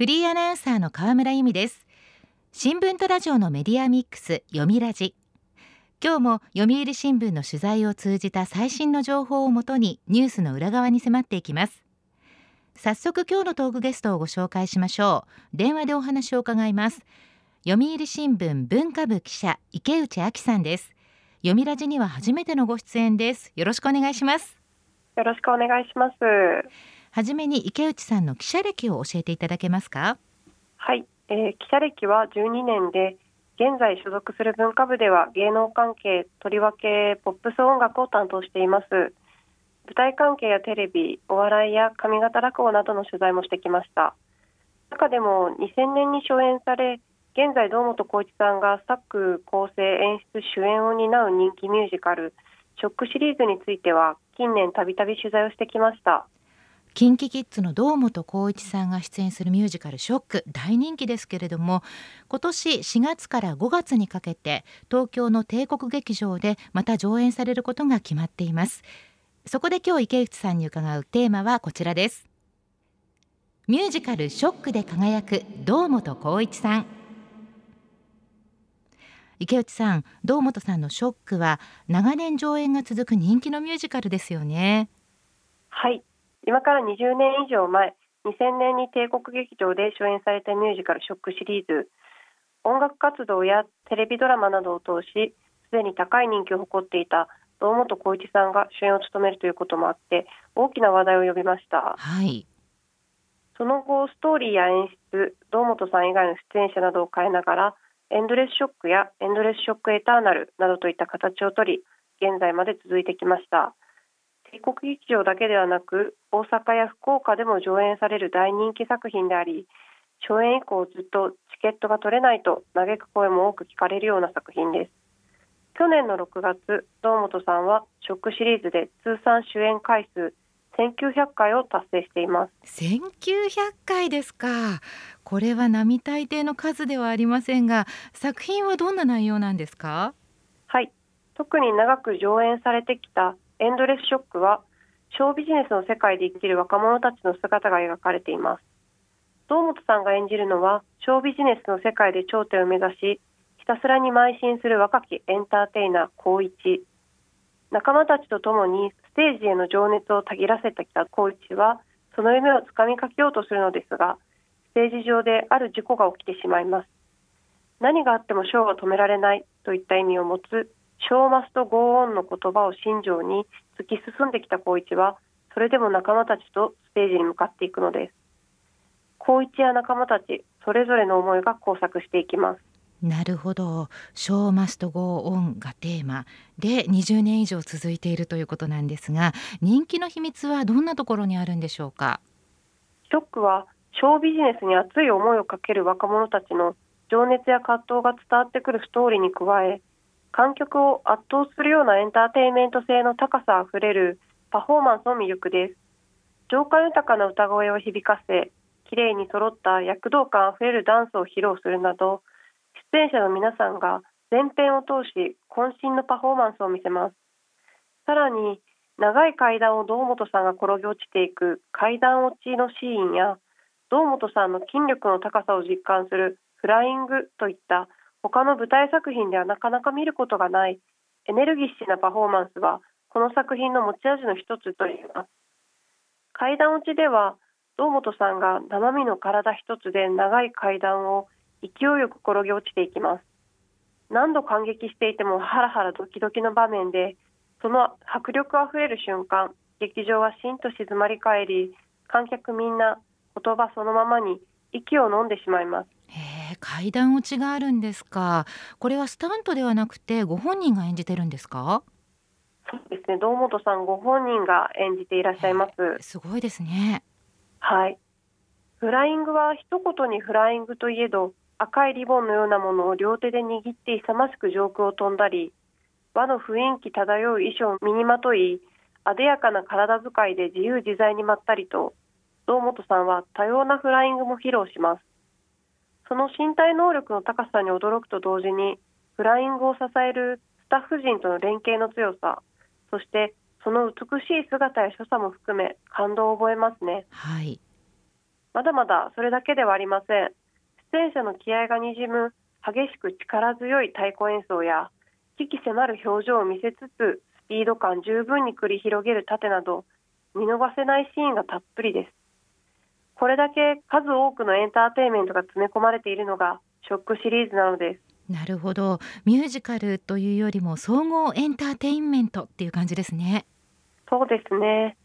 フリーアナウンサーの河村由美です。新聞とラジオのメディアミックス読みラジ。今日も読売新聞の取材を通じた最新の情報をもとにニュースの裏側に迫っていきます。早速今日のトークゲストをご紹介しましょう。電話でお話を伺います。読売新聞文化部記者池内亜紀さんです。読みラジには初めてのご出演です。よろしくお願いします。よろしくお願いします。はじめに池内さんの記者歴を教えていただけますか？はい、えー、記者歴は12年で現在所属する文化部では芸能関係とりわけポップス音楽を担当しています。舞台関係やテレビお笑いや上方落語などの取材もしてきました。中でも2000年に初演され現在堂本光一さんが作構成演出主演を担う人気ミュージカルショックシリーズについては近年たびたび取材をしてきました。キンキキッズの堂本光一さんが出演するミュージカルショック大人気ですけれども今年4月から5月にかけて東京の帝国劇場でまた上演されることが決まっています。そこで今日池内さんに伺うテーマはこちらです。ミュージカルショックで輝く堂本光一さん。池内さん堂本さんのショックは長年上演が続く人気のミュージカルですよね。はい。今から20年以上前2000年に帝国劇場で初演されたミュージカルショックシリーズ。音楽活動やテレビドラマなどを通しすでに高い人気を誇っていた堂本光一さんが主演を務めるということもあって大きな話題を呼びました、はい、その後ストーリーや演出堂本さん以外の出演者などを変えながらエンドレスショックやエンドレスショックエターナルなどといった形をとり現在まで続いてきました帝国劇場だけではなく大阪や福岡でも上演される大人気作品であり初演以降ずっとチケットが取れないと嘆く声も多く聞かれるような作品です。去年の6月堂本さんはショックシリーズで通算主演回数1900回を達成しています。1900回ですか。これは並大抵の数ではありませんが作品はどんな内容なんですか？はい。特に長く上演されてきたエンドレスショックはショービジネスの世界で生きる若者たちの姿が描かれています。堂本さんが演じるのはショービジネスの世界で頂点を目指しひたすらに邁進する若きエンターテイナー光一。仲間たちと共にステージへの情熱をたぎらせてきた光一はその夢をつかみかけようとするのですがステージ上である事故が起きてしまいます。何があってもショーは止められないといった意味を持つショーマストゴーオンの言葉を信条に突き進んできた光一はそれでも仲間たちとステージに向かっていくのです。光一や仲間たちそれぞれの思いが交錯していきます。なるほど「ショーマストゴーオン」がテーマ。で20年以上続いているということなんですが人気の秘密はどんなところにあるんでしょうか？ショックはショービジネスに熱い思いをかける若者たちの情熱や葛藤が伝わってくるストーリーに加え観客を圧倒するようなエンターテインメント性の高さあふれるパフォーマンスの魅力です。情感豊かな歌声を響かせ綺麗に揃った躍動感あふれるダンスを披露するなど出演者の皆さんが前編を通し渾身のパフォーマンスを見せます。さらに長い階段を堂本さんが転げ落ちていく階段落ちのシーンや堂本さんの筋力の高さを実感するフライングといった他の舞台作品ではなかなか見ることがない。エネルギッシュなパフォーマンスはこの作品の持ち味の一つと言います。階段落ちでは堂本さんが生身の体一つで長い階段を勢いよく転げ落ちていきます。何度感激していてもハラハラドキドキの場面でその迫力あふれる瞬間劇場はしんと静まり返り観客みんな言葉そのままに息を飲んでしまいます。階段落ちがあるんですか？これはスタントではなくてご本人が演じてるんですか？そうですね。堂本さんご本人が演じていらっしゃいます。すごいですね。はい。フライングは一言にフライングといえど赤いリボンのようなものを両手で握って勇ましく上空を飛んだり和の雰囲気漂う衣装を身にまといあでやかな体使いで自由自在にまったりと堂本さんは多様なフライングも披露しますその身体能力の高さに驚くと同時にフライングを支えるスタッフ陣との連携の強さそしてその美しい姿や所作も含め感動を覚えますね。はい。まだまだそれだけではありません。出演者の気合がにじむ激しく力強い太鼓演奏や危機迫る表情を見せつつスピード感十分に繰り広げる盾など見逃せないシーンがたっぷりですこれだけ数多くのエンターテインメントが詰め込まれているのがショックシリーズなのです。なるほど。ミュージカルというよりも総合エンターテインメントっていう感じですね。そうですね。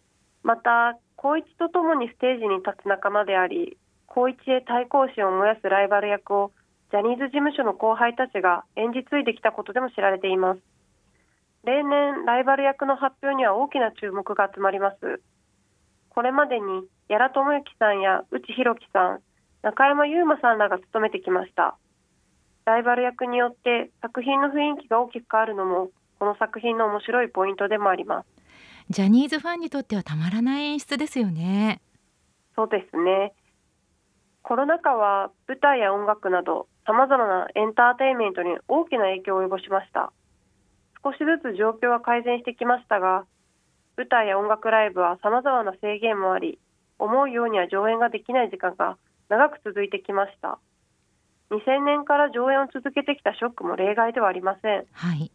また光一とともにステージに立つ仲間であり光一へ対抗心を燃やすライバル役をジャニーズ事務所の後輩たちが演じ継いできたことでも知られています。例年ライバル役の発表には大きな注目が集まりますこれまでに屋良智之さんや内弘樹さん中山優馬さんらが務めてきました。ライバル役によって作品の雰囲気が大きく変わるのもこの作品の面白いポイントでもあります。ジャニーズファンにとってはたまらない演出ですよね。そうですね。コロナ禍は舞台や音楽など様々なエンターテインメントに大きな影響を及ぼしました。少しずつ状況は改善してきましたが舞台や音楽ライブは様々な制限もあり思うようには上演ができない時間が長く続いてきました。2000年から上演を続けてきたショックも例外ではありません、はい、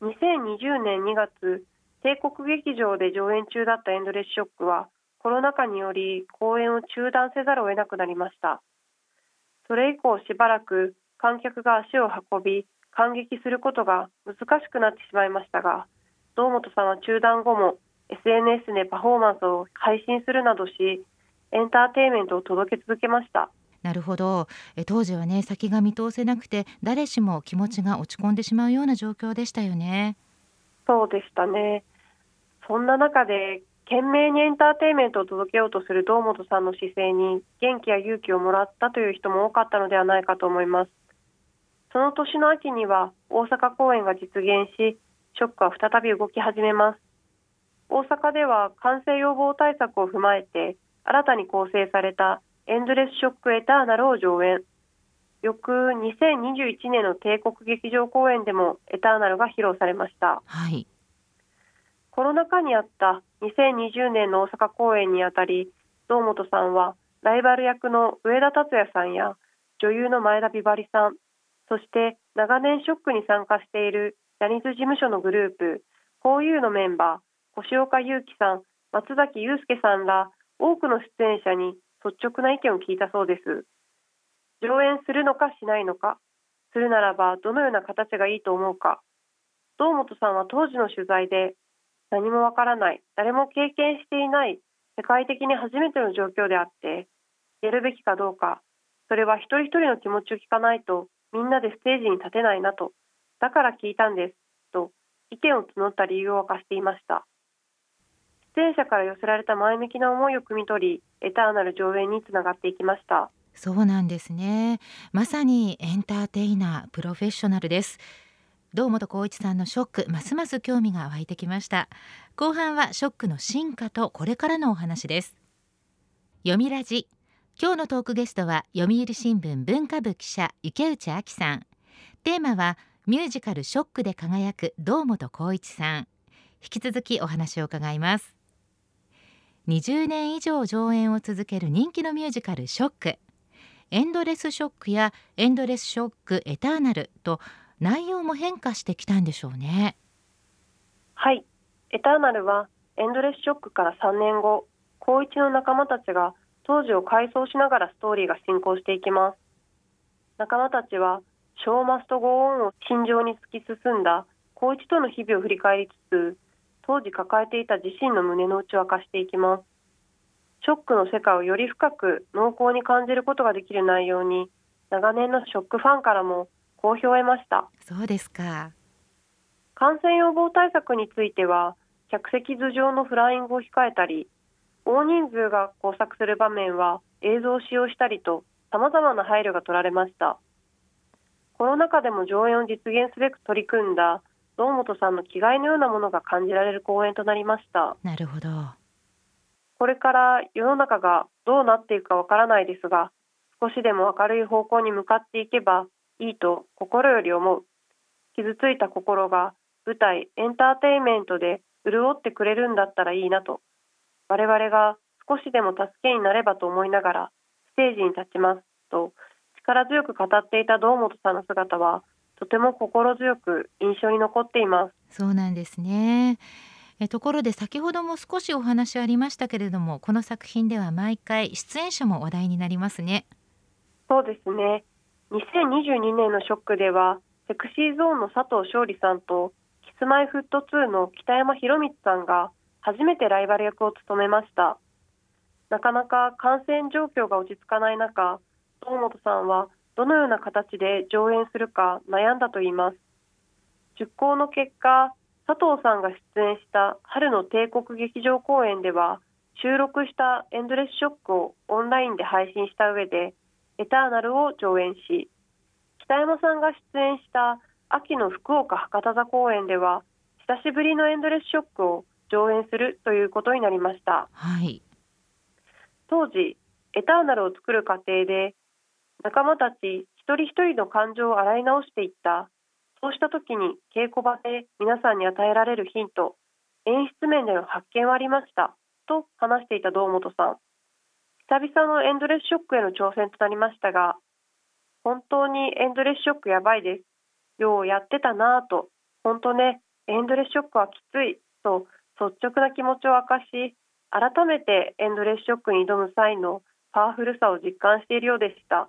2020年2月帝国劇場で上演中だったエンドレスショックはコロナ禍により公演を中断せざるを得なくなりました。それ以降しばらく観客が足を運び感激することが難しくなってしまいましたが堂本さんは中断後も SNS でパフォーマンスを配信するなどしエンターテインメントを届け続けました。なるほど。え当時はね先が見通せなくて誰しも気持ちが落ち込んでしまうような状況でしたよね。そうでしたね。そんな中で懸命にエンターテインメントを届けようとする堂本さんの姿勢に元気や勇気をもらったという人も多かったのではないかと思います。その年の秋には大阪公演が実現しショックは再び動き始めます。大阪では感染予防対策を踏まえて新たに構成されたエンドレスショックエターナルを上演翌2021年の帝国劇場公演でもエターナルが披露されました、はい、コロナ禍にあった2020年の大阪公演にあたり堂本さんはライバル役の上田達也さんや女優の前田美波里さんそして長年ショックに参加しているジャニーズ事務所のグループホーユーのメンバー越岡裕樹さん松崎祐介さんら多くの出演者に率直な意見を聞いたそうです。上演するのかしないのかするならばどのような形がいいと思うか。堂本さんは当時の取材で何もわからない誰も経験していない世界的に初めての状況であってやるべきかどうかそれは一人一人の気持ちを聞かないとみんなでステージに立てないなと。だから聞いたんですと意見を募った理由を明かしていました。出演者から寄せられた前向きな思いを汲み取りエターナル上演につながっていきました。そうなんですね。まさにエンターテイナープロフェッショナルです。堂本光一さんのショックますます興味が湧いてきました。後半はショックの進化とこれからのお話です。読みラジ。今日のトークゲストは読売新聞文化部記者池内亜紀さん。テーマはミュージカルショックで輝く堂本光一さん。引き続きお話を伺います。20年以上上演を続ける人気のミュージカルショック。エンドレスショックやエンドレスショックエターナルと内容も変化してきたんでしょうね。はい。エターナルはエンドレスショックから3年後高一の仲間たちが当時を回想しながらストーリーが進行していきます。仲間たちはショーマストゴーオンを心情に突き進んだ高一との日々を振り返りつつ当時抱えていた自身の胸の内を明かしていきます。ショックの世界をより深く濃厚に感じることができる内容に長年のショックファンからも好評を得ました。そうですか。感染予防対策については客席頭上のフライングを控えたり大人数が交錯する場面は映像を使用したりと様々な配慮が取られましたコロナ禍でも上演を実現すべく取り組んだ堂本さんの気概のようなものが感じられる公演となりました。なるほど。これから世の中がどうなっていくかわからないですが少しでも明るい方向に向かっていけばいいと心より思う。傷ついた心が舞台エンターテインメントで潤ってくれるんだったらいいなと。我々が少しでも助けになればと思いながらステージに立ちますと力強く語っていた堂本さんの姿はとても心強く印象に残っています。そうなんですね。えところで先ほども少しお話ありましたけれどもこの作品では毎回出演者も話題になりますね。そうですね。2022年のショックではセクシーゾーンの佐藤勝利さんとキスマイフット2の北山宏光さんが初めてライバル役を務めました。なかなか感染状況が落ち着かない中堂本さんはどのような形で上演するか悩んだといいます。熟考の結果佐藤さんが出演した春の帝国劇場公演では収録したエンドレスショックをオンラインで配信した上でエターナルを上演し北山さんが出演した秋の福岡博多座公演では久しぶりのエンドレスショックを上演するということになりました、はい、当時エターナルを作る過程で仲間たち一人一人の感情を洗い直していった。そうした時に稽古場で皆さんに与えられるヒント演出面での発見はありました。と話していた堂本さん。久々のエンドレスショックへの挑戦となりましたが本当にエンドレスショックやばいです。ようやってたなぁと。本当ねエンドレスショックはきつい。と率直な気持ちを明かし改めてエンドレスショックに挑む際のパワフルさを実感しているようでした。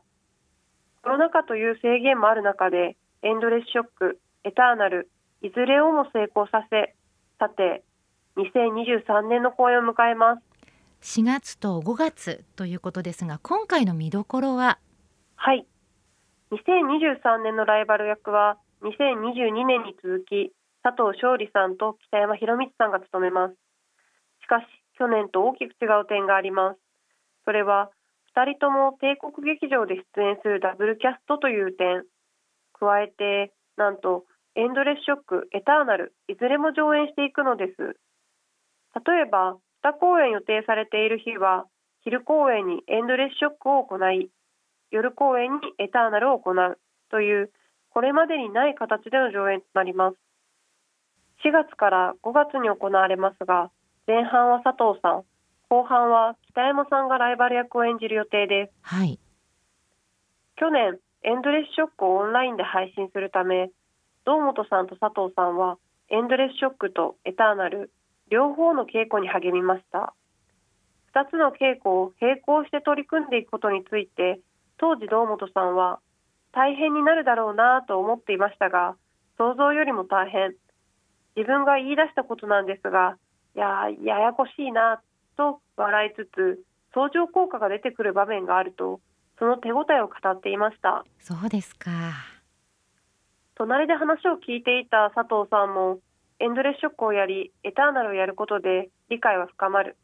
コロナ禍という制限もある中でエンドレスショックエターナルいずれをも成功させさて2023年の公演を迎えます。4月と5月ということですが今回の見どころは？はい。2023年のライバル役は2022年に続き佐藤勝利さんと北山宏光さんが務めます。しかし去年と大きく違う点があります。それは2人とも帝国劇場で出演するダブルキャストという点加えてなんとエンドレスショックエターナルいずれも上演していくのです。例えば2公演予定されている日は昼公演にエンドレスショックを行い夜公演にエターナルを行うというこれまでにない形での上演となります。4月から5月に行われますが前半は佐藤さん後半は北山さんがライバル役を演じる予定です、はい、去年エンドレスショックをオンラインで配信するため堂本さんと佐藤さんはエンドレスショックとエターナル両方の稽古に励みました。2つの稽古を並行して取り組んでいくことについて当時堂本さんは大変になるだろうなと思っていましたが想像よりも大変。自分が言い出したことなんですがいやややこしいなと笑いつつ相乗効果が出てくる場面があるとその手応えを語っていました。そうですか。隣で話を聞いていた佐藤さんもエンドレスショックをやりエターナルをやることで理解は深まる。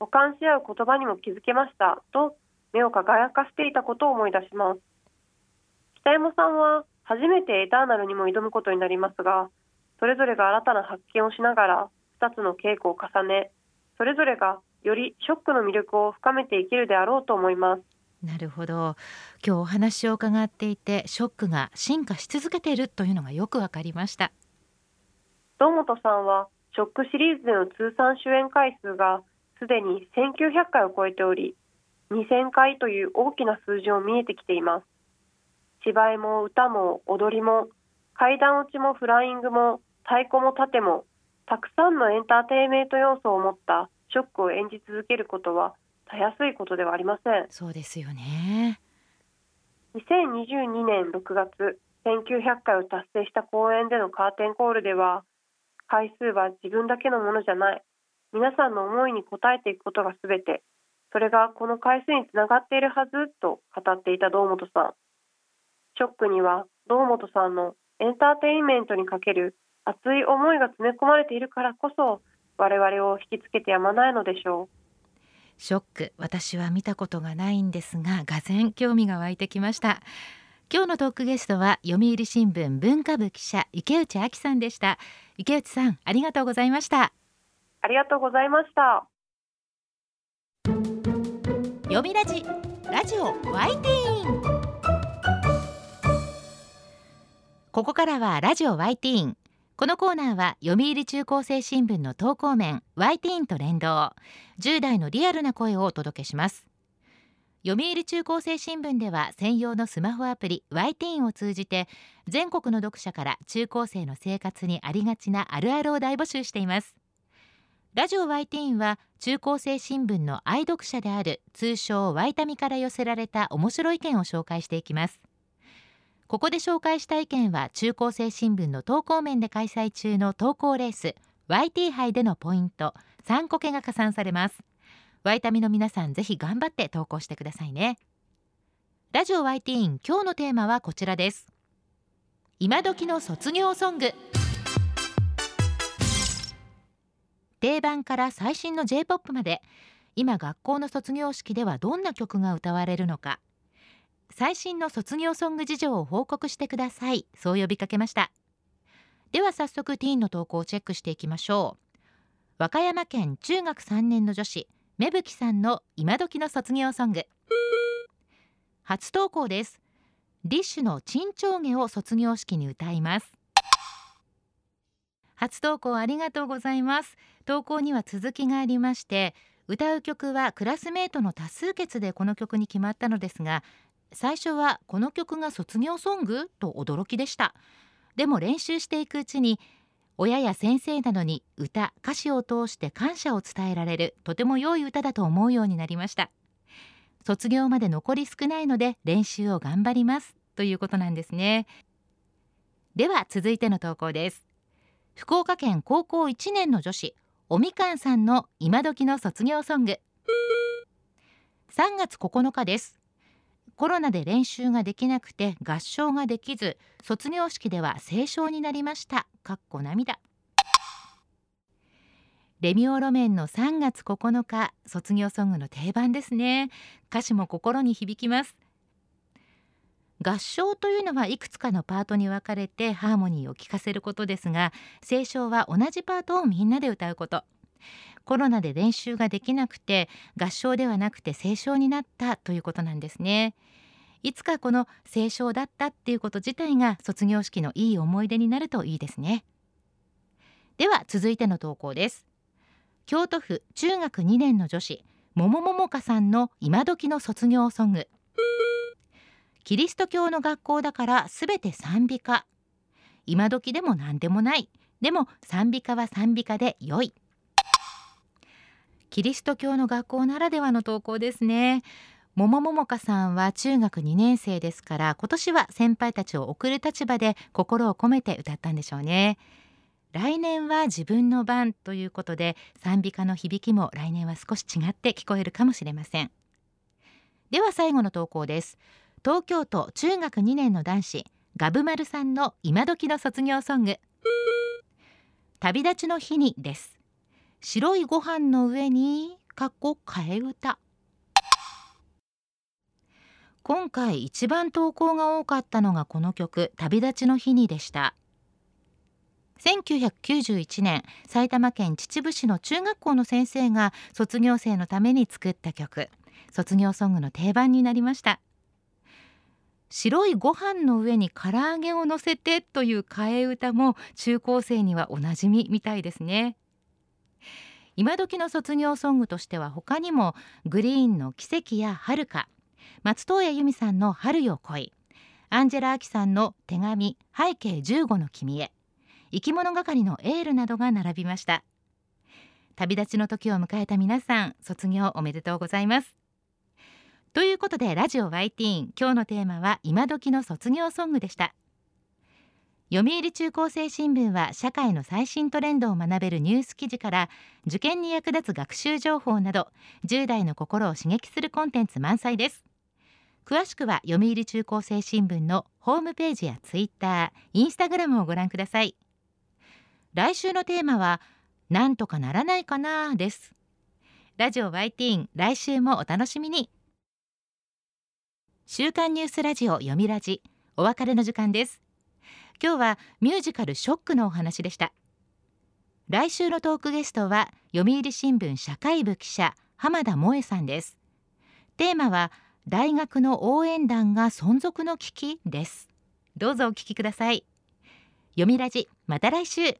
補完し合う言葉にも気づけました。と目を輝かしていたことを思い出します。北山さんは初めてエターナルにも挑むことになりますがそれぞれが新たな発見をしながら2つの稽古を重ねそれぞれがよりショックの魅力を深めていけるであろうと思います。なるほど。今日お話を伺っていてショックが進化し続けているというのがよくわかりました。堂本さんはショックシリーズでの通算主演回数がすでに1900回を超えており2000回という大きな数字を見えてきています。芝居も歌も踊りも階段落ちもフライングも太鼓も盾もたくさんのエンターテインメント要素を持ったショックを演じ続けることはたやすいことではありません。そうですよね。2022年6月1900回を達成した公演でのカーテンコールでは回数は自分だけのものじゃない。皆さんの思いに応えていくことがすべて。それがこの回数につながっているはずと語っていた堂本さん。ショックには堂本さんのエンターテインメントにかける熱い思いが詰め込まれているからこそ我々を引きつけてやまないのでしょう。ショック私は見たことがないんですががぜん興味が湧いてきました。今日のトークゲストは読売新聞文化部記者池内亜紀さんでした。池内さんありがとうございました。ありがとうございました。読みラジラジオワイティーン。ここからはラジオワイティーンこのコーナーは読売中高生新聞の投稿面 y ティーンと連動10代のリアルな声をお届けします。読売中高生新聞では専用のスマホアプリ y ティーンを通じて全国の読者から中高生の生活にありがちなあるあるを大募集しています。ラジオ y ティーンは中高生新聞の愛読者である通称ワイタミから寄せられた面白い意見を紹介していきます。ここで紹介した意見は中高生新聞の投稿面で開催中の投稿レース YT 杯でのポイント3個けが加算されます。ワイタミの皆さんぜひ頑張って投稿してくださいね。ラジオ YT イン今日のテーマはこちらです。今時の卒業ソング。定番から最新の J-POP まで今学校の卒業式ではどんな曲が歌われるのか。最新の卒業ソング事情を報告してください。そう呼びかけました。では早速ティーンの投稿をチェックしていきましょう。和歌山県中学3年の女子芽吹さんの今時の卒業ソング。初投稿です。ディッシュのチンチョーゲを卒業式に歌います。初投稿ありがとうございます。投稿には続きがありまして歌う曲はクラスメートの多数決でこの曲に決まったのですが最初はこの曲が卒業ソング？と驚きでした。でも練習していくうちに親や先生などに歌歌詞を通して感謝を伝えられるとても良い歌だと思うようになりました。卒業まで残り少ないので練習を頑張ります。ということなんですね。では続いての投稿です。福岡県高校1年の女子おみかんさんの今時の卒業ソング。3月9日です。コロナで練習ができなくて合唱ができず卒業式では清唱になりました。かっこ涙。レミオロメンの3月9日卒業ソングの定番ですね。歌詞も心に響きます。合唱というのはいくつかのパートに分かれてハーモニーを聴かせることですが清唱は同じパートをみんなで歌うこと。コロナで練習ができなくて合唱ではなくて清唱になったということなんですね。いつかこの清唱だったっていうこと自体が卒業式のいい思い出になるといいですね。では続いての投稿です。京都府中学2年の女子桃桃香さんの今時の卒業ソング。キリスト教の学校だからすべて賛美歌。今時でも何でもない。でも賛美歌は賛美歌で良い。キリスト教の学校ならではの投稿ですね。桃桃香さんは中学2年生ですから今年は先輩たちを送る立場で心を込めて歌ったんでしょうね。来年は自分の番ということで賛美歌の響きも来年は少し違って聞こえるかもしれません。では最後の投稿です。東京都中学2年の男子ガブマルさんの今時の卒業ソング。旅立ちの日にです。白いご飯の上にかっこ替え歌。今回一番投稿が多かったのがこの曲旅立ちの日にでした。1991年埼玉県秩父市の中学校の先生が卒業生のために作った曲。卒業ソングの定番になりました。白いご飯の上に唐揚げを乗せてという替え歌も中高生にはおなじみみたいですね。今時の卒業ソングとしては他にもグリーンの奇跡や遥か松任谷由実さんの春よ来い。アンジェラ・アキさんの手紙背景15の君へ。生き物係のエールなどが並びました。旅立ちの時を迎えた皆さん卒業おめでとうございます。ということでラジオ Y ティーン今日のテーマは今時の卒業ソングでした。読売中高生新聞は社会の最新トレンドを学べるニュース記事から受験に役立つ学習情報など10代の心を刺激するコンテンツ満載です。詳しくは読売中高生新聞のホームページやツイッター、インスタグラムをご覧ください。来週のテーマはなんとかならないかなです。ラジオ Y ティーン来週もお楽しみに。週刊ニュースラジオ読みラジお別れの時間です。今日はミュージカルショックのお話でした。来週のトークゲストは読売新聞社会部記者浜田萌さんです。テーマは大学の応援団が存続の危機？です。どうぞお聞きください。読みラジまた来週。